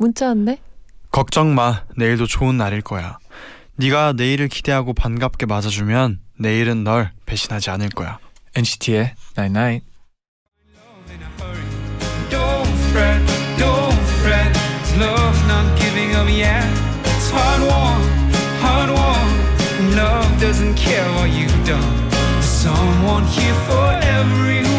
문자 왔네. 걱정 마. 내일도 좋은 날일 거야. 네가 내일을 기대하고 반갑게 맞아주면 내일은 널 배신하지 않을 거야. NCT의 Night Night. Don't fret, don't fret. This love's not giving up yet. It's hard won, hard won. Love doesn't care what you've done. There's someone here for everyone.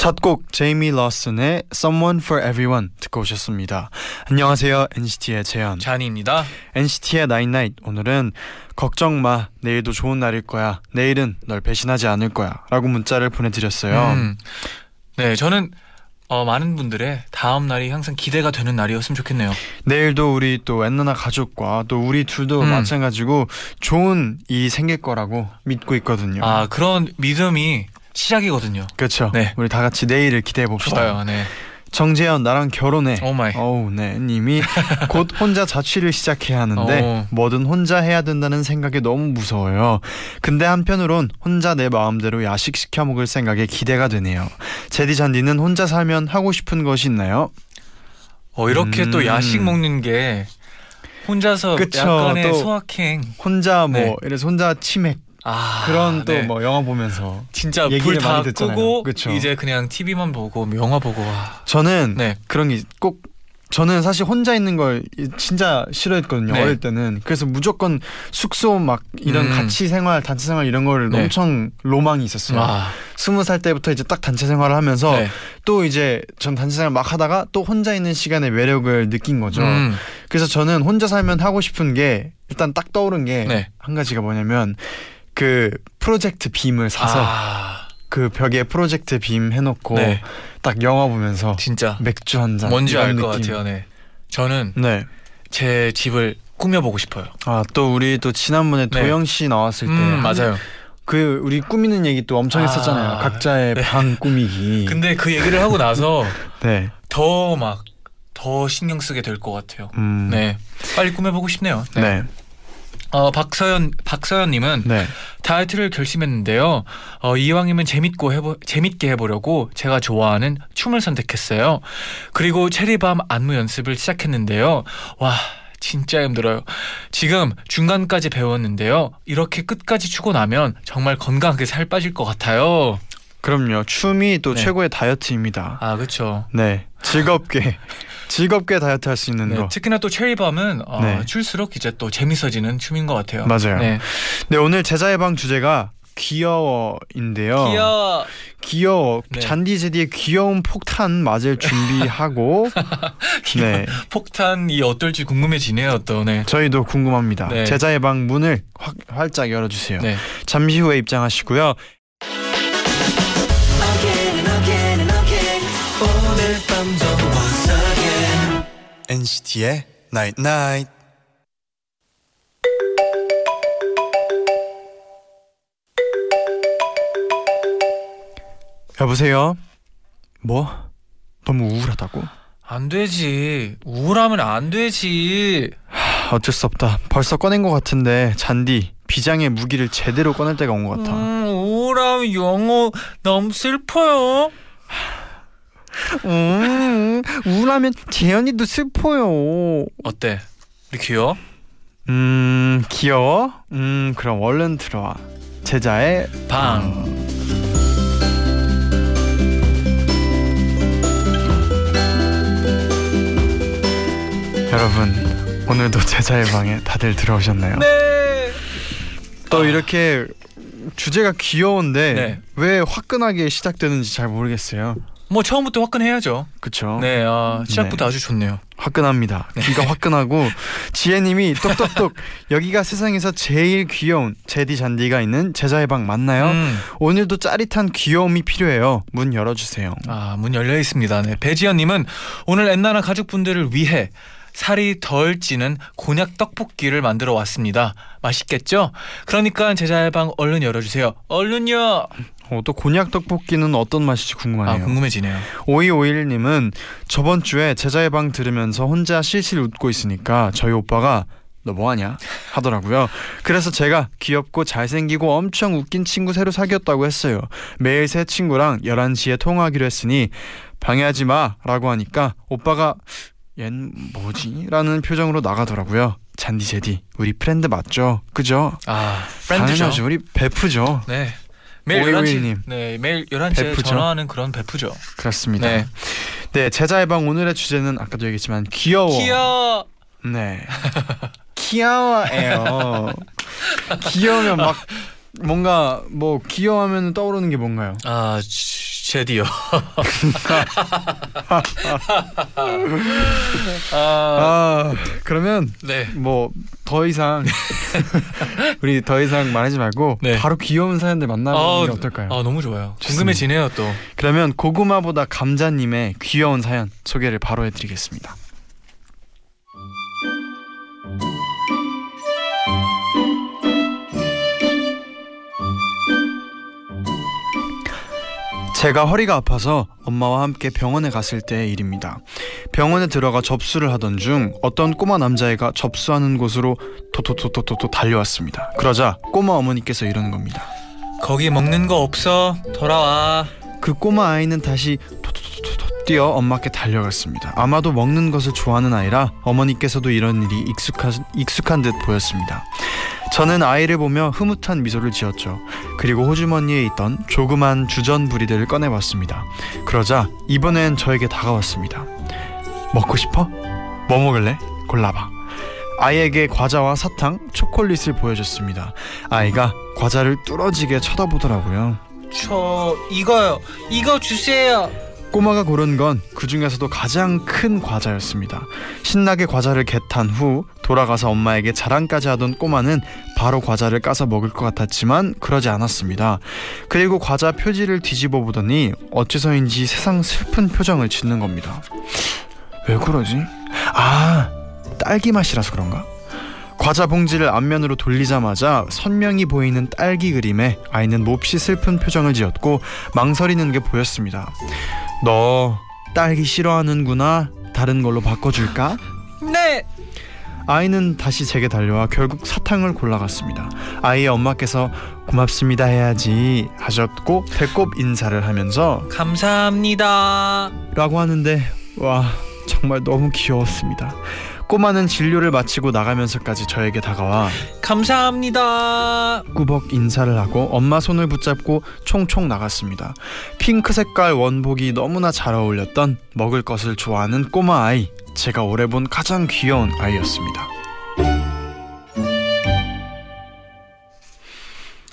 첫곡 제이미 러슨의 Someone for Everyone 듣고 오셨습니다. 안녕하세요. NCT의 재현. 잔이입니다. NCT의 Night Night 오늘은 걱정 마. 내일도 좋은 날일 거야. 내일은 널 배신하지 않을 거야. 라고 문자를 보내드렸어요. 음. 네, 저는 어, 많은 분들의 다음 날이 항상 기대가 되는 날이었으면 좋겠네요. 내일도 우리 또 엔나나 가족과 또 우리 둘도 음. 마찬가지고 좋은 일이 생길 거라고 믿고 있거든요. 아, 그런 믿음이 시작이거든요. 그렇죠. 네. 우리 다 같이 내일을 기대해 봅시다. 좋아요. 네. 정재현 나랑 결혼해. oh my. 어우, 네. 님이 곧 혼자 자취를 시작해야 하는데 어. 뭐든 혼자 해야 된다는 생각에 너무 무서워요. 근데 한편으론 혼자 내 마음대로 야식 시켜 먹을 생각에 기대가 되네요. 제디 잔디는 혼자 살면 하고 싶은 것이 있나요? 어, 이렇게 음. 또 야식 먹는 게 혼자서 그쵸, 약간의 또 소확행. 혼자 뭐 네. 이래서 혼자 치맥 아, 그런 또 네. 뭐 영화 보면서 진짜 불 다. 끄고 그쵸. 이제 그냥 TV만 보고 영화 보고 와. 저는 네. 그런 게 꼭 저는 사실 혼자 있는 걸 진짜 싫어했거든요 네. 어릴 때는 그래서 무조건 숙소 막 이런 음. 같이 생활 단체 생활 이런 거를 네. 엄청 로망이 있었어요 와. 스무 살 때부터 이제 딱 단체 생활을 하면서 네. 또 이제 전 단체 생활 막 하다가 또 혼자 있는 시간에 매력을 느낀 거죠 음. 그래서 저는 혼자 살면 하고 싶은 게 일단 딱 떠오른 게한 네. 가지가 뭐냐면 그 프로젝트 빔을 사서 아, 그 벽에 프로젝트 빔 해놓고 네. 딱 영화 보면서 진짜 맥주 한 잔. 뭔지 알 것. 같아요. 네. 저는 네. 제 집을 꾸며보고 싶어요. 아 또 우리 또 지난번에 네. 도영 씨 나왔을 때 음, 맞아요. 그 우리 꾸미는 얘기 또 엄청 아, 했었잖아요. 각자의 네. 방 꾸미기. 근데 그 얘기를 하고 나서 네. 더 막 더 신경 쓰게 될 것 같아요. 음. 네, 빨리 꾸며보고 싶네요. 네. 네. 어 박서연 박서연님은 네. 다이어트를 결심했는데요. 어, 이왕이면 재밌고 해보 재밌게 해보려고 제가 좋아하는 춤을 선택했어요. 그리고 체리밤 안무 연습을 시작했는데요. 와. 진짜 힘들어요. 지금 중간까지 배웠는데요. 이렇게 끝까지 추고 나면 정말 건강하게 살 빠질 것 같아요. 그럼요. 춤이 또 네. 최고의 다이어트입니다. 아, 그렇죠. 네. 즐겁게 즐겁게 다이어트 할 수 있는 네, 거. 특히나 또 체리밤은 어, 네. 출수록 이제 또 재밌어지는 춤인 것 같아요. 맞아요. 네. 네, 오늘 제자의 방 주제가 귀여워인데요. 귀여워. 귀여워. 네. 잔디 제디의 귀여운 폭탄 맞을 준비하고 네. 폭탄이 어떨지 궁금해지네요. 또 네. 저희도 궁금합니다. 네. 제자의 방 문을 확, 활짝 열어주세요. 네. 잠시 후에 입장하시고요. NCT의 Night Night. 여보세요. 뭐? 너무 우울하다고? 안 되지. 우울하면 안 되지. 하, 어쩔 수 없다. 벌써 꺼낸 것 같은데 잔디 비장의 무기를 제대로 꺼낼 때가 온 것 같아. 음, 우울하면 영어 너무 슬퍼요. 음, 우울하면 재현이도 슬퍼요. 어때? 우리 귀여워? 음, 귀여워? 음, 그럼 얼른 들어와. 제자의 방. 여러분 오늘도 제자의 방에 다들 들어오셨나요? 네. 또 이렇게 주제가 귀여운데 네. 왜 화끈하게 시작되는지 잘 모르겠어요. 뭐 처음부터 화끈해야죠. 그쵸? 네, 아, 시작부터 네. 아주 좋네요. 화끈합니다. 귀가 화끈하고 지혜님이 똑똑똑 여기가 세상에서 제일 귀여운 제디 잔디가 있는 제자의 방 맞나요? 음. 오늘도 짜릿한 귀여움이 필요해요. 문 열어주세요. 아, 문 열려 있습니다. 네. 배지연님은 오늘 엔나나 가족분들을 위해 살이 덜 찌는 곤약 떡볶이를 만들어 왔습니다. 맛있겠죠? 그러니까 제자의 방 얼른 열어주세요. 얼른요. 어, 또 곤약 떡볶이는 어떤 맛일지 아, 궁금하네요. 궁금해지네요. 5251님은 저번 주에 제자의 방 들으면서 혼자 실실 웃고 있으니까 저희 오빠가 너 뭐하냐 하더라고요. 그래서 제가 귀엽고 잘생기고 엄청 웃긴 친구 새로 사귀었다고 했어요. 매일 새 친구랑 11시에 통화하기로 했으니 방해하지 마 라고 하니까 오빠가 얜 뭐지? 라는 표정으로 나가더라고요. 잔디 제디 우리 friend 맞죠? 그죠? 아, friend죠. 우리 베프죠. 네. 매일 오이오이님. 11시. 네, 매일 11시에 베프죠? 전화하는 그런 베프죠. 그렇습니다. 네. 네, 재쟈의 방 오늘의 주제는 아까도 얘기했지만 귀여워. 귀여워. 네. 귀여워요. 귀여우면 막 뭔가 뭐 귀여워하면 떠오르는 게 뭔가요? 아, 지- 제디요. 아, 아 그러면 네. 뭐 더 이상 우리 더 이상 말하지 말고 네. 바로 귀여운 사연들 만나보는 게 어떨까요? 아, 너무 좋아요. 궁금해지네요, 또. 그러면 고구마보다 감자님의 귀여운 사연 소개를 바로 해드리겠습니다. 제가 허리가 아파서 엄마와 함께 병원에 갔을 때의 일입니다. 병원에 들어가 접수를 하던 중 어떤 꼬마 남자애가 접수하는 곳으로 토토토토토토 달려왔습니다. 그러자 꼬마 어머니께서 이러는 겁니다. 거기 먹는 거 없어. 돌아와. 그 꼬마 아이는 다시 토토토토토 뛰어 엄마께 달려갔습니다. 아마도 먹는 것을 좋아하는 아이라 어머니께서도 이런 일이 익숙한, 익숙한 듯 보였습니다. 저는 아이를 보며 흐뭇한 미소를 지었죠. 그리고 호주머니에 있던 조그만 주전 부리들을 꺼내봤습니다. 그러자 이번엔 저에게 다가왔습니다. 먹고 싶어? 뭐 먹을래? 골라봐. 아이에게 과자와 사탕, 초콜릿을 보여줬습니다. 아이가 과자를 뚫어지게 쳐다보더라고요. 저 이거요. 이거 주세요. 꼬마가 고른 건 그 중에서도 가장 큰 과자였습니다. 신나게 과자를 개탄 후 돌아가서 엄마에게 자랑까지 하던 꼬마는 바로 과자를 까서 먹을 것 같았지만 그러지 않았습니다. 그리고 과자 표지를 뒤집어 보더니 어째서인지 세상 슬픈 표정을 짓는 겁니다. 왜 그러지? 아, 딸기 맛이라서 그런가? 과자 봉지를 앞면으로 돌리자마자 선명히 보이는 딸기 그림에 아이는 몹시 슬픈 표정을 지었고 망설이는 게 보였습니다. 너 딸기 싫어하는구나. 다른 걸로 바꿔줄까? 네. 아이는 다시 제게 달려와 결국 사탕을 골라갔습니다. 아이의 엄마께서 고맙습니다 해야지 하셨고 배꼽 인사를 하면서 감사합니다. 라고 하는데 와 정말 너무 귀여웠습니다. 꼬마는 진료를 마치고 나가면서까지 저에게 다가와 감사합니다. 꾸벅 인사를 하고 엄마 손을 붙잡고 총총 나갔습니다. 핑크 색깔 원복이 너무나 잘 어울렸던 먹을 것을 좋아하는 꼬마 아이. 제가 올해 본 가장 귀여운 아이였습니다.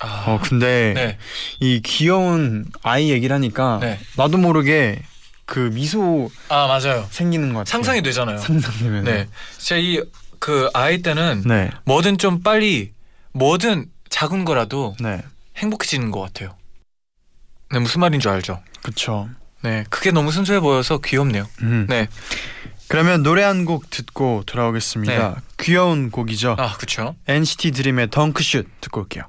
아, 어 근데 네. 이 귀여운 아이 얘기를 하니까 네. 나도 모르게 그 미소 아, 맞아요. 생기는 것 같아요. 상상이 되잖아요. 상상되면 네. 제가 이그 아이 때는 네. 뭐든 좀 빨리 뭐든 작은 거라도 네. 행복해지는 것 같아요. 네, 무슨 말인 줄 알죠? 그쵸. 네, 그게 너무 순수해 보여서 귀엽네요. 음. 네, 그러면 노래 한 곡 듣고 돌아오겠습니다. 네. 귀여운 곡이죠. 아, 그렇죠. NCT 드림의 덩크슛 듣고 올게요.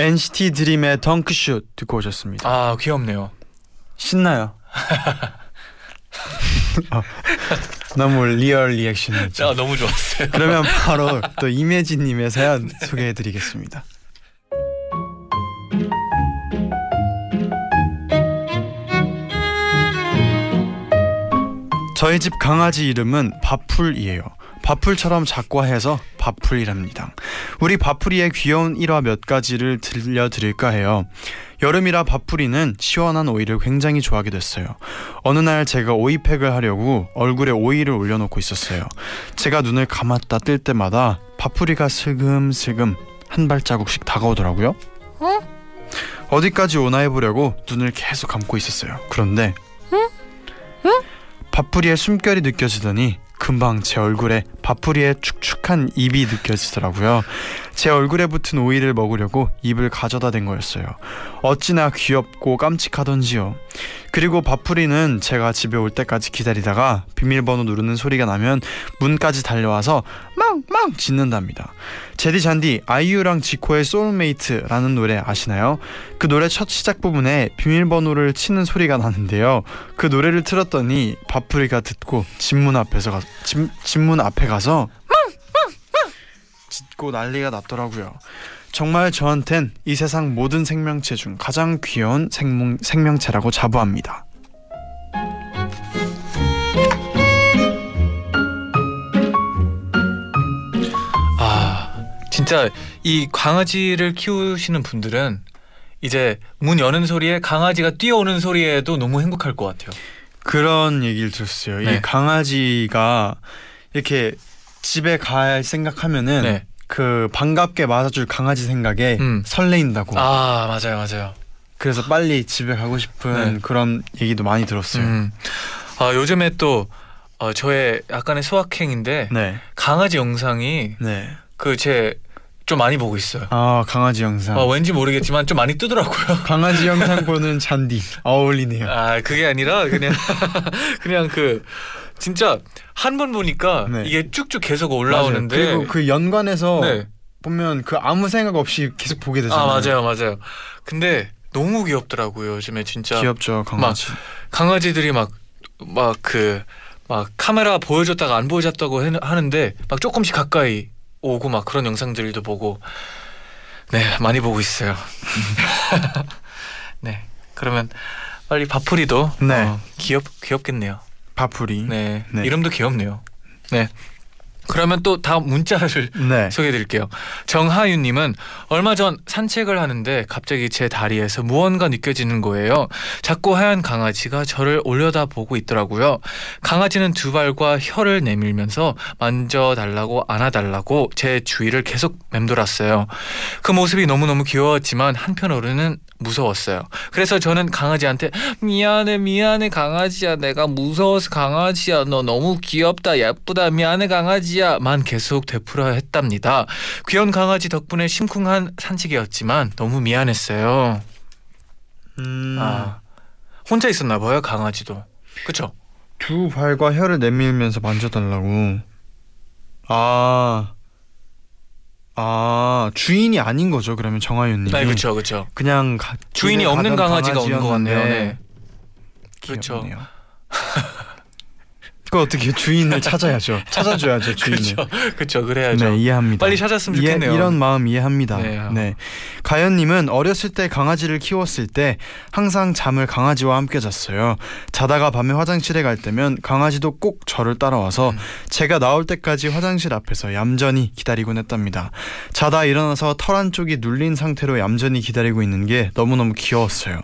NCT 드림의 덩크슛 듣고 오셨습니다. 아, 귀엽네요. 신나요. 아, 너무 real reaction이었죠. 아, 너무 좋았어요. 그러면 바로 또 이매진님의 사연 소개해드리겠습니다. 저희 집 강아지 이름은 밥풀이에요. 밥풀처럼 작고 해서 밥풀이랍니다. 우리 밥풀이의 귀여운 일화 몇 가지를 들려드릴까 해요. 여름이라 밥풀이는 시원한 오이를 굉장히 좋아하게 됐어요. 어느 날 제가 오이팩을 하려고 얼굴에 오이를 올려놓고 있었어요. 제가 눈을 감았다 뜰 때마다 밥풀이가 슬금슬금 한 발자국씩 다가오더라고요. 어디까지 오나 해보려고 눈을 계속 감고 있었어요. 그런데 밥풀이의 숨결이 느껴지더니 금방 제 얼굴에 밥풀이의 축축한 입이 느껴지더라고요. 제 얼굴에 붙은 오이를 먹으려고 입을 가져다 댄 거였어요. 어찌나 귀엽고 깜찍하던지요. 그리고 밥풀이는 제가 집에 올 때까지 기다리다가 비밀번호 누르는 소리가 나면 문까지 달려와서 망망 짖는답니다. 제디 잔디 아이유랑 지코의 soulmate라는 노래 아시나요? 그 노래 첫 시작 부분에 비밀번호를 치는 소리가 나는데요. 그 노래를 틀었더니 밥풀이가 듣고 집문 앞에서 가, 집, 집문 앞에 가서 짖고 난리가 났더라고요. 정말 저한텐 이 세상 모든 생명체 중 가장 귀여운 생명, 생명체라고 자부합니다. 아 진짜 이 강아지를 키우시는 분들은 이제 문 여는 소리에 강아지가 뛰어오는 소리에도 너무 행복할 것 같아요. 그런 얘기를 들었어요. 네. 이 강아지가 이렇게 집에 갈 생각하면은 네. 그 반갑게 맞아줄 강아지 생각에 음. 설레인다고. 아 맞아요 맞아요. 그래서 빨리 집에 가고 싶은 네. 그런 얘기도 많이 들었어요. 음. 아 요즘에 또 어, 저의 약간의 소확행인데 네, 강아지 영상이 네. 그제 좀 많이 보고 있어요. 아 강아지 영상. 어, 왠지 모르겠지만 좀 많이 뜨더라고요. 강아지 영상 보는 잔디 어울리네요. 아 그게 아니라 그냥 그냥 그 진짜 한 번 보니까 네. 이게 쭉쭉 계속 맞아요. 올라오는데 그리고 그 연관해서 네. 보면 그 아무 생각 없이 계속 보게 되잖아요. 아 맞아요 맞아요. 근데 너무 귀엽더라고요 요즘에 진짜 귀엽죠 강아지. 강아지들이 막 막 그 막 카메라 보여줬다가 안 보여줬다고 해- 하는데 막 조금씩 가까이 오고 막 그런 영상들도 보고 네 많이 보고 있어요. 네 그러면 빨리 밥풀이도 네. 어, 귀엽 귀엽겠네요. 파풀이. 네, 네. 이름도 귀엽네요. 네. 그러면 또 다음 문자를 네. 소개해드릴게요. 정하윤님은 얼마 전 산책을 하는데 갑자기 제 다리에서 무언가 느껴지는 거예요. 작고 하얀 강아지가 저를 올려다 보고 있더라고요. 강아지는 두 발과 혀를 내밀면서 만져달라고 안아달라고 제 주위를 계속 맴돌았어요. 그 모습이 너무너무 귀여웠지만 한편으로는 무서웠어요. 그래서 저는 강아지한테 미안해 미안해 강아지야 내가 무서워서 강아지야 너 너무 귀엽다 예쁘다 미안해 강아지야만 계속 되풀어 했답니다. 귀여운 강아지 덕분에 심쿵한 산책이었지만 너무 미안했어요. 음, 아 혼자 있었나 봐요 강아지도. 그쵸? 두 발과 혀를 내밀면서 만져달라고. 아. 아 주인이 아닌 거죠 그러면 정하윤님이 네 그쵸 그쵸. 그냥 가, 주인이 없는 강아지가 오는 것 같네요. 네. 그렇죠. 그 어떻게 주인을 찾아야죠. 찾아줘야죠 주인을. 그쵸 그래야죠. 네 이해합니다. 빨리 찾았으면 좋겠네요. 이런 마음 이해합니다. 네. 네. 가연님은 어렸을 때 강아지를 키웠을 때 항상 잠을 강아지와 함께 잤어요. 자다가 밤에 화장실에 갈 때면 강아지도 꼭 저를 따라와서 음. 제가 나올 때까지 화장실 앞에서 얌전히 기다리곤 했답니다. 자다 일어나서 털 한쪽이 눌린 상태로 얌전히 기다리고 있는 게 너무너무 귀여웠어요.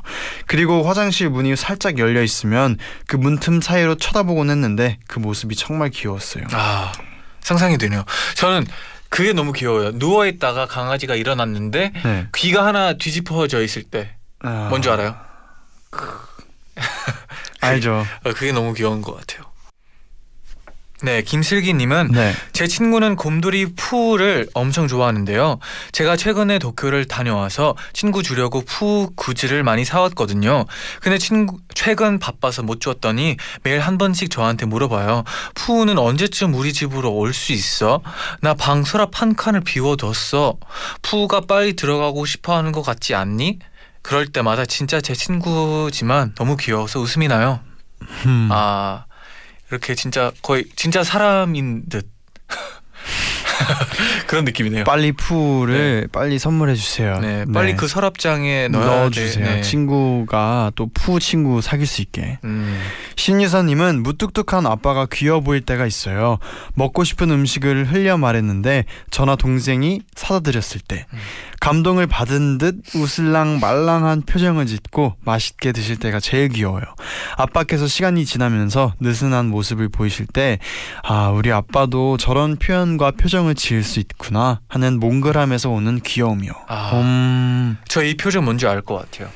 그리고 화장실 문이 살짝 열려 있으면 그 문틈 사이로 쳐다보곤 했는데 그 모습이 정말 귀여웠어요. 아 상상이 되네요. 저는 그게 너무 귀여워요. 누워 있다가 강아지가 일어났는데 네. 귀가 하나 뒤집어져 있을 때 아, 뭔지 알아요? 알죠. 어, 그게 너무 귀여운 것 같아요. 네, 김슬기님은 네. 제 친구는 곰돌이 푸를 엄청 좋아하는데요. 제가 최근에 도쿄를 다녀와서 친구 주려고 푸 굿즈를 많이 사왔거든요. 근데 친구 최근 바빠서 못 주었더니 매일 한 번씩 저한테 물어봐요. 푸는 언제쯤 우리 집으로 올 수 있어? 나 방 서랍 한 칸을 비워뒀어. 푸가 빨리 들어가고 싶어하는 것 같지 않니? 그럴 때마다 진짜 제 친구지만 너무 귀여워서 웃음이 나요. 음. 아 이렇게 진짜 거의 진짜 사람인 듯 그런 느낌이네요. 빨리 푸를 빨리 선물해 주세요. 네, 빨리 그 서랍장에 넣어야 넣어주세요. 돼. 네. 친구가 또 푸 친구 사귈 수 있게. 음, 신유사님은 무뚝뚝한 아빠가 귀여워 보일 때가 있어요. 먹고 싶은 음식을 흘려 말했는데 저나 동생이 사다 드렸을 때 감동을 받은 듯 우슬랑 말랑한 표정을 짓고 맛있게 드실 때가 제일 귀여워요. 아빠께서 시간이 지나면서 느슨한 모습을 보이실 때 아, 우리 아빠도 저런 표현과 표정을 지을 수 있구나 하는 몽글함에서 오는 귀여움이요. 아. 음, 저이 표정 뭔지 알 것 같아요.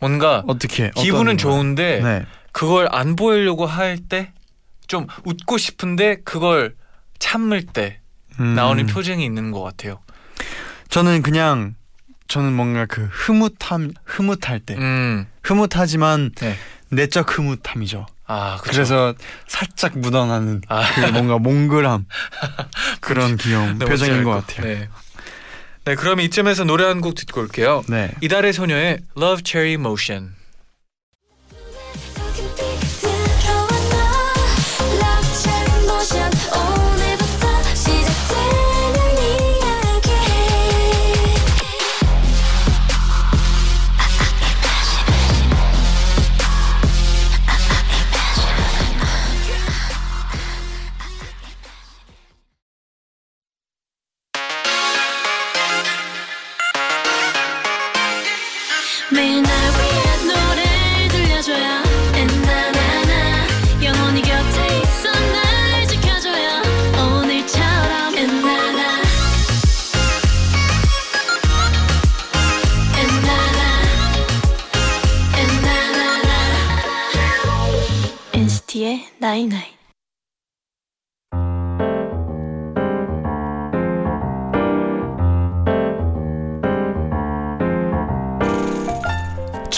뭔가 어떻게 기분은 좋은데? 네. 그걸 안 보이려고 할 때 좀 웃고 싶은데 그걸 참을 때 음, 나오는 표정이 있는 것 같아요. 저는 그냥 저는 뭔가 그 흐뭇함 흐뭇할 때 음, 흐뭇하지만 네. 내적 흐뭇함이죠. 아, 그쵸. 그래서 살짝 묻어나는 아. 그 뭔가 몽글함 그런 귀여움 네, 표정인 것알 같아요. 네. 네, 그러면 이쯤에서 노래 한 곡 듣고 올게요. 네. 이달의 소녀의 Love Cherry Motion.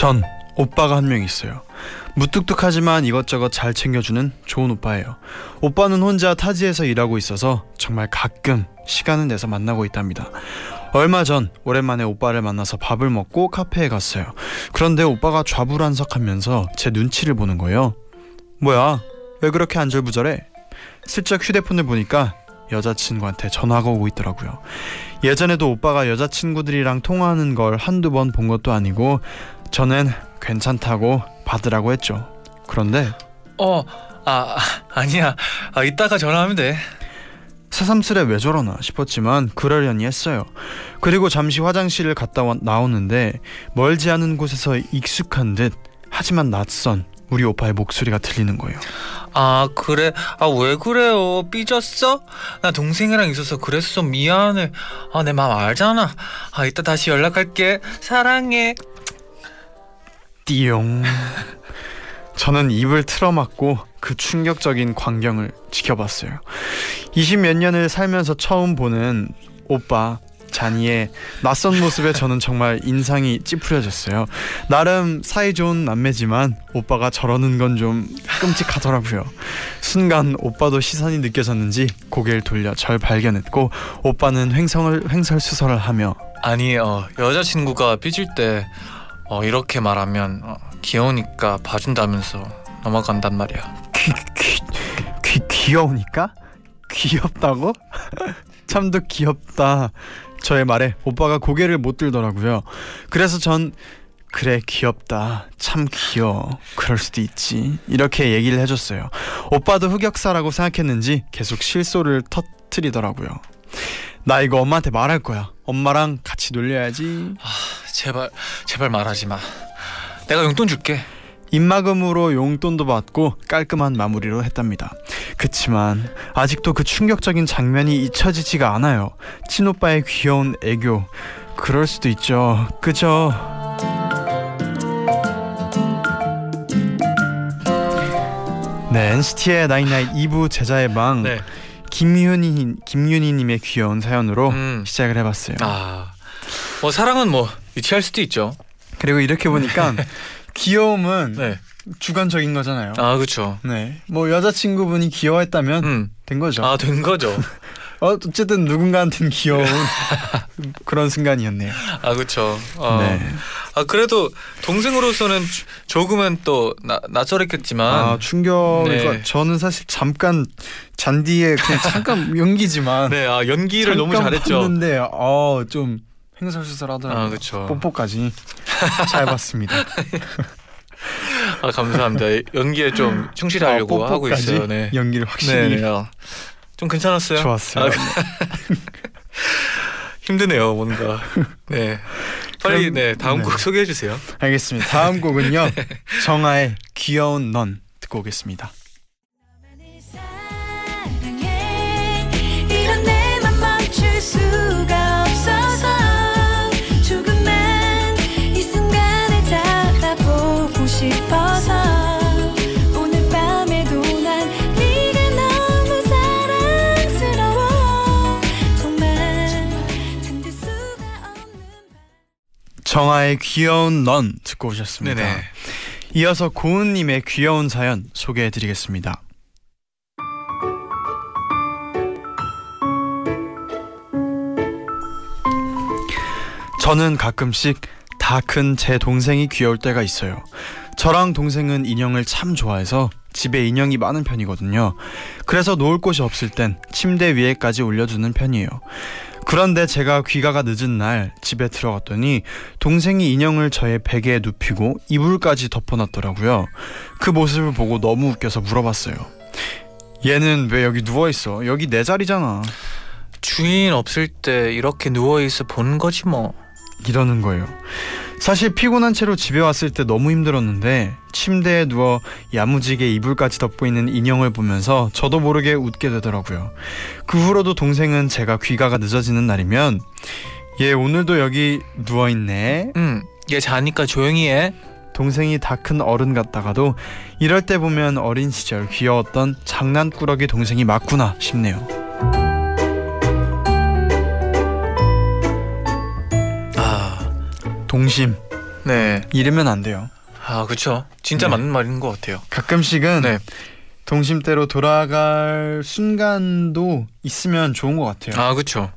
전 오빠가 한 명 있어요. 무뚝뚝하지만 이것저것 잘 챙겨주는 좋은 오빠예요. 오빠는 혼자 타지에서 일하고 있어서 정말 가끔 시간을 내서 만나고 있답니다. 얼마 전 오랜만에 오빠를 만나서 밥을 먹고 카페에 갔어요. 그런데 오빠가 좌불안석하면서 제 눈치를 보는 거예요. 뭐야? 왜 그렇게 안절부절해? 슬쩍 휴대폰을 보니까 여자친구한테 전화가 오고 있더라고요. 예전에도 오빠가 여자친구들이랑 통화하는 걸 한두 번 본 것도 아니고 저는 괜찮다고 받으라고 했죠. 그런데 어, 아, 아, 아니야. 아, 이따가 전화하면 돼. 새삼스레 왜 저러나 싶었지만 그러려니 했어요. 그리고 잠시 화장실을 갔다 와, 나오는데 멀지 않은 곳에서 익숙한 듯 하지만 낯선 우리 오빠의 목소리가 들리는 거예요. 아, 그래. 아, 왜 그래요? 삐졌어? 나 동생이랑 있어서 그랬어. 미안해. 아, 내 마음 알잖아. 아, 이따 다시 연락할게. 사랑해. 띠용. 저는 입을 틀어막고 그 충격적인 광경을 지켜봤어요. 20 몇 년을 살면서 처음 보는 오빠 잔이의 낯선 모습에 저는 정말 인상이 찌푸려졌어요. 나름 사이 좋은 남매지만 오빠가 저러는 건 좀 끔찍하더라고요. 순간 오빠도 시선이 느껴졌는지 고개를 돌려 절 발견했고 오빠는 횡성을 횡설수설을 하며 아니, 어, 여자친구가 삐질 때 어, 이렇게 말하면 어, 귀여우니까 봐준다면서 넘어간단 말이야. 귀, 귀, 귀 귀여우니까? 귀엽다고? 참도 귀엽다. 저의 말에 오빠가 고개를 못 들더라고요. 그래서 전 그래 귀엽다. 참 귀여워. 그럴 수도 있지. 이렇게 얘기를 해줬어요. 오빠도 흑역사라고 생각했는지 계속 실소를 터트리더라고요. 나 이거 엄마한테 말할 거야. 엄마랑 같이 놀려야지. 제발, 제발 말하지 마. 내가 용돈 줄게. 입막음으로 용돈도 받고 깔끔한 마무리로 했답니다. 그치만 아직도 그 충격적인 장면이 잊혀지지가 않아요. 친오빠의 귀여운 애교. 그럴 수도 있죠. 그죠? 네, NCT의 나인나잇 2부 제자의 방 네. 김윤희 김윤희 님의 귀여운 사연으로 음. 시작을 해 봤어요. 아, 뭐 사랑은 뭐 유치할 수도 있죠. 그리고 이렇게 보니까 귀여움은 네. 주관적인 거잖아요. 아, 그렇죠. 네, 뭐 여자친구분이 귀여워했다면 음. 된 거죠. 아, 된 거죠. 어, 어쨌든 누군가한테는 귀여운 그런 순간이었네요. 아, 그렇죠. 어. 네. 아, 그래도 동생으로서는 주- 조금은 또 나, 낯설었겠지만 아 충격. 네. 그 저는 사실 잠깐 잔디에 그냥 잠깐 연기지만 네, 아, 연기를 너무 잘했죠. 봤는데 어좀 횡설수설 하더라고요. 아, 그쵸. 뽀뽀까지 잘 봤습니다. 아 감사합니다. 연기에 좀 충실하려고 아, 하고 있어요. 네. 연기를 확실히 네, 네. 아, 좀 괜찮았어요. 좋았어요. 아, 힘드네요, 뭔가. 네. 빨리 그럼- 네 다음 네. 곡 소개해 주세요. 알겠습니다. 다음 곡은요. 정아의 귀여운 넌 듣고 오겠습니다. 정아의 귀여운 넌 듣고 오셨습니다. 네네. 이어서 고은님의 귀여운 사연 소개해드리겠습니다. 저는 가끔씩 다 큰 제 동생이 귀여울 때가 있어요. 저랑 동생은 인형을 참 좋아해서 집에 인형이 많은 편이거든요. 그래서 놓을 곳이 없을 땐 침대 위에까지 올려두는 편이에요. 그런데 제가 귀가가 늦은 날 집에 들어갔더니 동생이 인형을 저의 베개에 눕히고 이불까지 덮어놨더라고요. 그 모습을 보고 너무 웃겨서 물어봤어요. 얘는 왜 여기 누워 있어? 여기 내 자리잖아. 주인 없을 때 이렇게 누워 있어 보는 거지 뭐. 이러는 거예요. 사실 피곤한 채로 집에 왔을 때 너무 힘들었는데 침대에 누워 야무지게 이불까지 덮고 있는 인형을 보면서 저도 모르게 웃게 되더라고요. 그 후로도 동생은 제가 귀가가 늦어지는 날이면 얘 오늘도 여기 누워 있네. 응. 얘 자니까 조용히 해. 동생이 다 큰 어른 같다가도 이럴 때 보면 어린 시절 귀여웠던 장난꾸러기 동생이 맞구나 싶네요. 동심 네. 이러면 안 돼요. 아, 그렇죠. 진짜 네. 맞는 말인 것 같아요. 가끔씩은 네. 동심대로 돌아갈 순간도 있으면 좋은 것 같아요. 아, 그렇죠.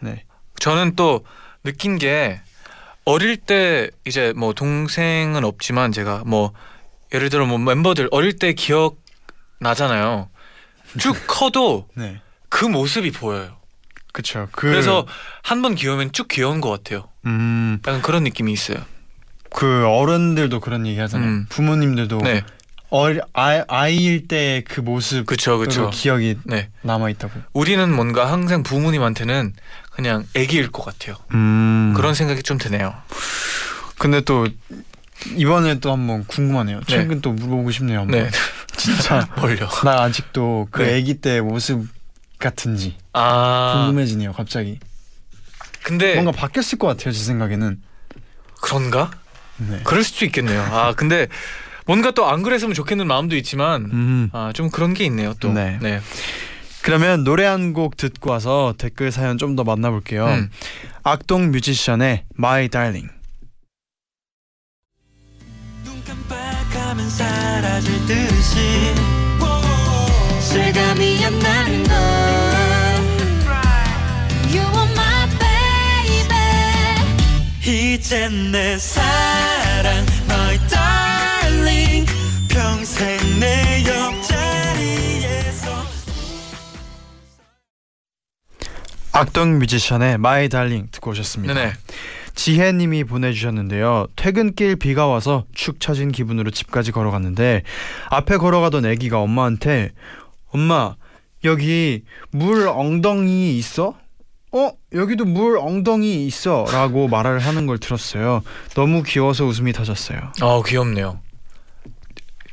네. 저는 또 느낀 게 어릴 때 이제 뭐 동생은 없지만 제가 뭐 예를 들어 뭐 멤버들 어릴 때 기억 나잖아요. 쭉 커도 네. 그 모습이 보여요. 그쵸. 그, 그래서 한 번 귀여우면 쭉 귀여운 것 같아요. 음, 약간 그런 느낌이 있어요. 그 어른들도 그런 얘기 하잖아요. 음. 부모님들도 네, 어리, 아, 아이일 때 그 모습 그쵸, 그쵸. 기억이 네. 남아 있다고. 우리는 뭔가 항상 부모님한테는 그냥 애기일 것 같아요. 음. 그런 생각이 좀 드네요. 근데 또 이번에 또 한번 궁금하네요. 네. 최근 또 물어보고 싶네요. 한번. 네, 진짜 멀려. 나 아직도 그 네. 아기 때 모습 같은지 아, 궁금해지네요. 갑자기 근데 뭔가 바뀌었을 것 같아요. 제 생각에는. 그런가? 네. 그럴 수도 있겠네요. 아, 근데 뭔가 또 안 그랬으면 좋겠는 마음도 있지만 음. 아, 좀 그런 게 있네요. 또. 네. 네. 그러면 노래 한 곡 듣고 와서 댓글 사연 좀 더 만나볼게요. 음. 악동 뮤지션의 My Darling. 사라질 듯이 실감이 안 나는 걸 이젠 내 사랑 My darling 평생 내 옆자리에서 악동 뮤지션의 My Darling 듣고 오셨습니다. 네네. 지혜님이 보내주셨는데요. 퇴근길 비가 와서 축 처진 기분으로 집까지 걸어갔는데 앞에 걸어가던 애기가 엄마한테 엄마 여기 물 엉덩이 있어? 어 여기도 물 엉덩이 있어라고 말을 하는 걸 들었어요. 너무 귀여워서 웃음이 터졌어요. 아, 귀엽네요.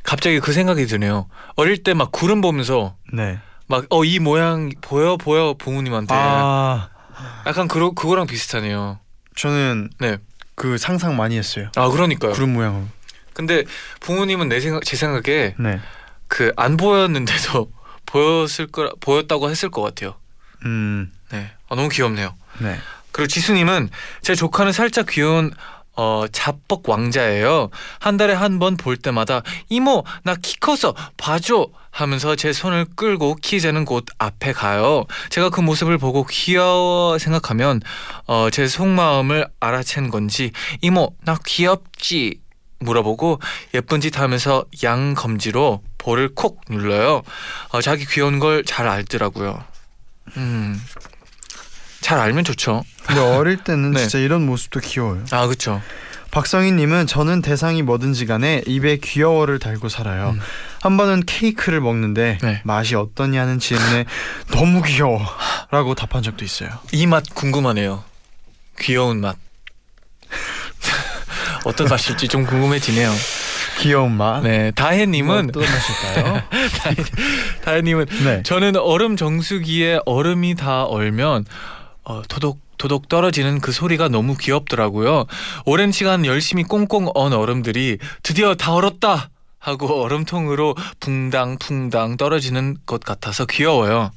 갑자기 그 생각이 드네요. 어릴 때 막 구름 보면서 네. 막 어 이 모양 보여 보여 부모님한테 아 약간 그러, 그거랑 비슷하네요. 저는 네. 그 상상 많이 했어요. 아 그러니까요. 구름 모양으로. 근데 부모님은 내 생각 제 생각에 네. 그안 보였는데도 보였을 거 보였다고 했을 것 같아요. 음. 네. 아, 너무 귀엽네요. 네. 그리고 지수님은 제 조카는 살짝 귀여운 어 자뻑 왕자예요. 한 달에 한 번 볼 때마다 이모 나 키 커서 봐줘 하면서 제 손을 끌고 키 재는 곳 앞에 가요. 제가 그 모습을 보고 귀여워 생각하면 어 제 속마음을 알아챈 건지 이모 나 귀엽지 물어보고 예쁜 짓 하면서 양 검지로 볼을 콕 눌러요. 어, 자기 귀여운 걸 잘 알더라고요. 음. 잘 알면 좋죠. 근데 어릴 때는 네. 진짜 이런 모습도 귀여워요. 아, 그렇죠. 박성희님은 저는 대상이 뭐든지 간에 입에 귀여워를 달고 살아요. 음. 한 번은 케이크를 먹는데 네. 맛이 어떠냐는 질문에 너무 귀여워라고 답한 적도 있어요. 이 맛 궁금하네요. 귀여운 맛. 어떤 맛일지 좀 궁금해지네요. 귀여운 맛. 네, 다혜님은 어떤 맛일까요? 다혜님은 네. 저는 얼음 정수기에 얼음이 다 얼면 어, 도독 도독 떨어지는 그 소리가 너무 귀엽더라고요. 오랜 시간 열심히 꽁꽁 언 얼음들이 드디어 다 얼었다 하고 얼음통으로 붕당붕당 떨어지는 것 같아서 귀여워요.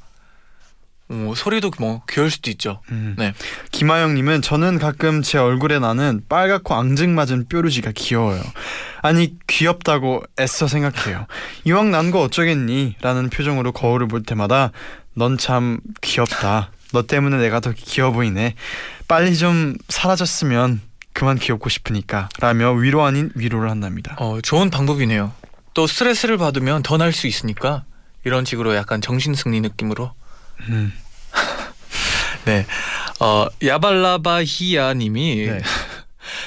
어, 소리도 뭐 귀여울 수도 있죠. 음. 네. 김하영님은 저는 가끔 제 얼굴에 나는 빨갛고 앙증맞은 뾰루지가 귀여워요. 아니 귀엽다고 애써 생각해요. 이왕 난 거 어쩌겠니? 라는 표정으로 거울을 볼 때마다 넌 참 귀엽다. 너 때문에 내가 더 귀여워 보이네. 빨리 좀 사라졌으면 그만 귀엽고 싶으니까 라며 위로 아닌 위로를 한답니다. 어, 좋은 방법이네요. 또 스트레스를 받으면 더 날 수 있으니까 이런 식으로 약간 정신 승리 느낌으로 음. 네. 어, 야발라바히야 님이 네.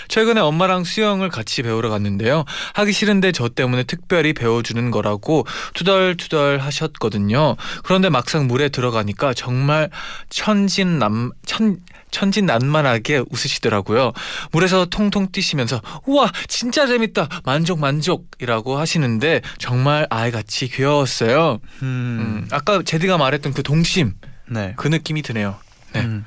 최근에 엄마랑 수영을 같이 배우러 갔는데요. 하기 싫은데 저 때문에 특별히 배워주는 거라고 투덜투덜 하셨거든요. 그런데 막상 물에 들어가니까 정말 천진남 천 천진난만하게 웃으시더라고요. 물에서 통통 뛰시면서 우와 진짜 재밌다 만족 만족이라고 하시는데 정말 아이같이 귀여웠어요. 음. 음, 아까 제디가 말했던 그 동심 네. 그 느낌이 드네요. 네. 음.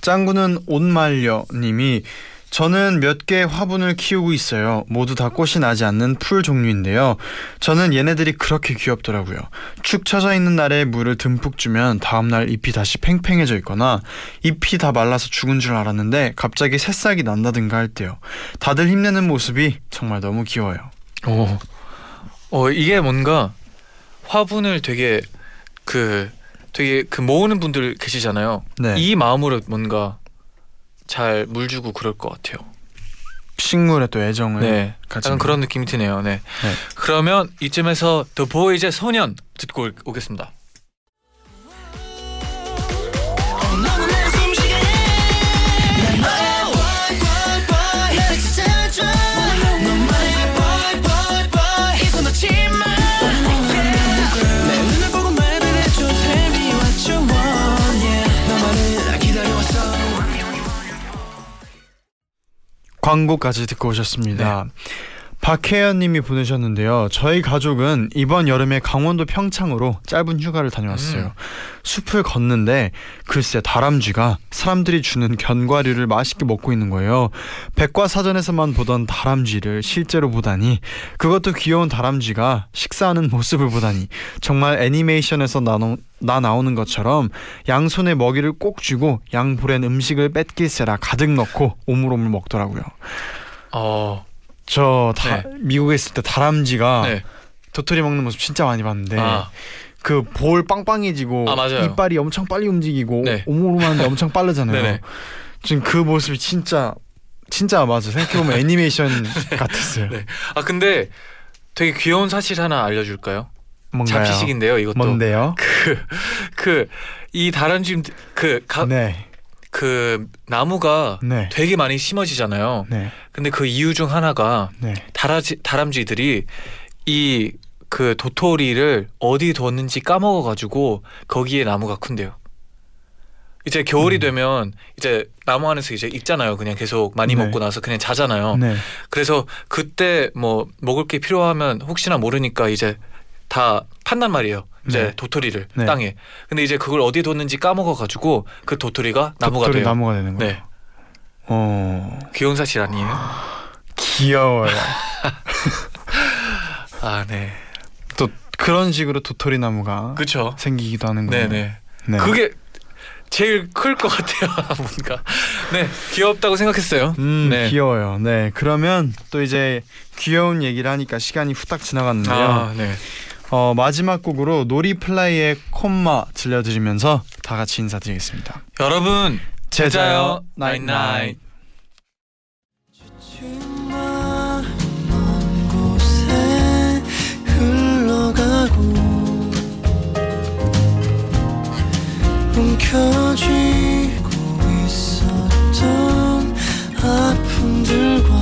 짱구는 옷말려님이 저는 몇 개의 화분을 키우고 있어요. 모두 다 꽃이 나지 않는 풀 종류인데요. 저는 얘네들이 그렇게 귀엽더라고요. 축 처져 있는 날에 물을 듬뿍 주면 다음날 잎이 다시 팽팽해져 있거나 잎이 다 말라서 죽은 줄 알았는데 갑자기 새싹이 난다든가 할 때요. 다들 힘내는 모습이 정말 너무 귀여워요. 어, 어 이게 뭔가 화분을 되게 그 되게 그 모으는 분들 계시잖아요. 네. 이 마음으로 뭔가 잘 물 주고 그럴 것 같아요. 식물에 또 애정을 네, 가진 약간 그런 느낌이 드네요. 네. 네. 그러면 이쯤에서 더 보이즈의 소년 듣고 올- 오겠습니다. 광고까지 듣고 오셨습니다. 박혜연님이 보내셨는데요. 저희 가족은 이번 여름에 강원도 평창으로 짧은 휴가를 다녀왔어요. 음. 숲을 걷는데 글쎄 다람쥐가 사람들이 주는 견과류를 맛있게 먹고 있는 거예요. 백과사전에서만 보던 다람쥐를 실제로 보다니 그것도 귀여운 다람쥐가 식사하는 모습을 보다니 정말 애니메이션에서 나노, 나 나오는 것처럼 양손에 먹이를 꼭 쥐고 양볼엔 음식을 뺏길세라 가득 넣고 오물오물 먹더라고요. 어, 저 다, 네. 미국에 있을 때 다람쥐가 네. 도토리 먹는 모습 진짜 많이 봤는데 아, 그볼 빵빵해지고 아. 이빨이 엄청 빨리 움직이고 네. 오물오물하는데 엄청 빠르잖아요. 지금 그 모습이 진짜 진짜 맞아 생각해보면 애니메이션 같았어요. 네. 아 근데 되게 귀여운 사실 하나 알려줄까요? 뭔가요? 잡히식인데요. 이것도 뭔데요? 그이 다람쥐 그, 가, 네, 그 나무가 네, 되게 많이 심어지잖아요. 네, 근데 그 이유 중 하나가 네. 다라지, 다람쥐들이 이 그 도토리를 어디 뒀는지 까먹어가지고 거기에 나무가 큰대요. 이제 겨울이 음. 되면 이제 나무 안에서 이제 있잖아요. 그냥 계속 많이 네. 먹고 나서 그냥 자잖아요. 네. 그래서 그때 뭐 먹을 게 필요하면 혹시나 모르니까 이제 다 판단 말이에요. 이제 네. 도토리를 네. 땅에. 근데 이제 그걸 어디 뒀는지 까먹어 가지고 그 도토리가 나무가 도토리 돼요. 나무가 되는 거예요. 네, 어 귀여운 사실 아니에요? 귀여워요. 아 네, 또 그런 식으로 도토리 나무가 그렇죠. 생기기도 하는 거예요. 네네. 네. 그게 제일 클 것 같아요. 뭔가 네 귀엽다고 생각했어요. 음 네. 귀여워요. 네 그러면 또 이제 귀여운 얘기를 하니까 시간이 후딱 지나갔는데요. 아 네. 어, 마지막 곡으로 노리플라이의 콤마 들려드리면서 다 같이 인사드리겠습니다. 여러분 제자요 나잇나잇. 움켜쥐고 있었던 아픔들과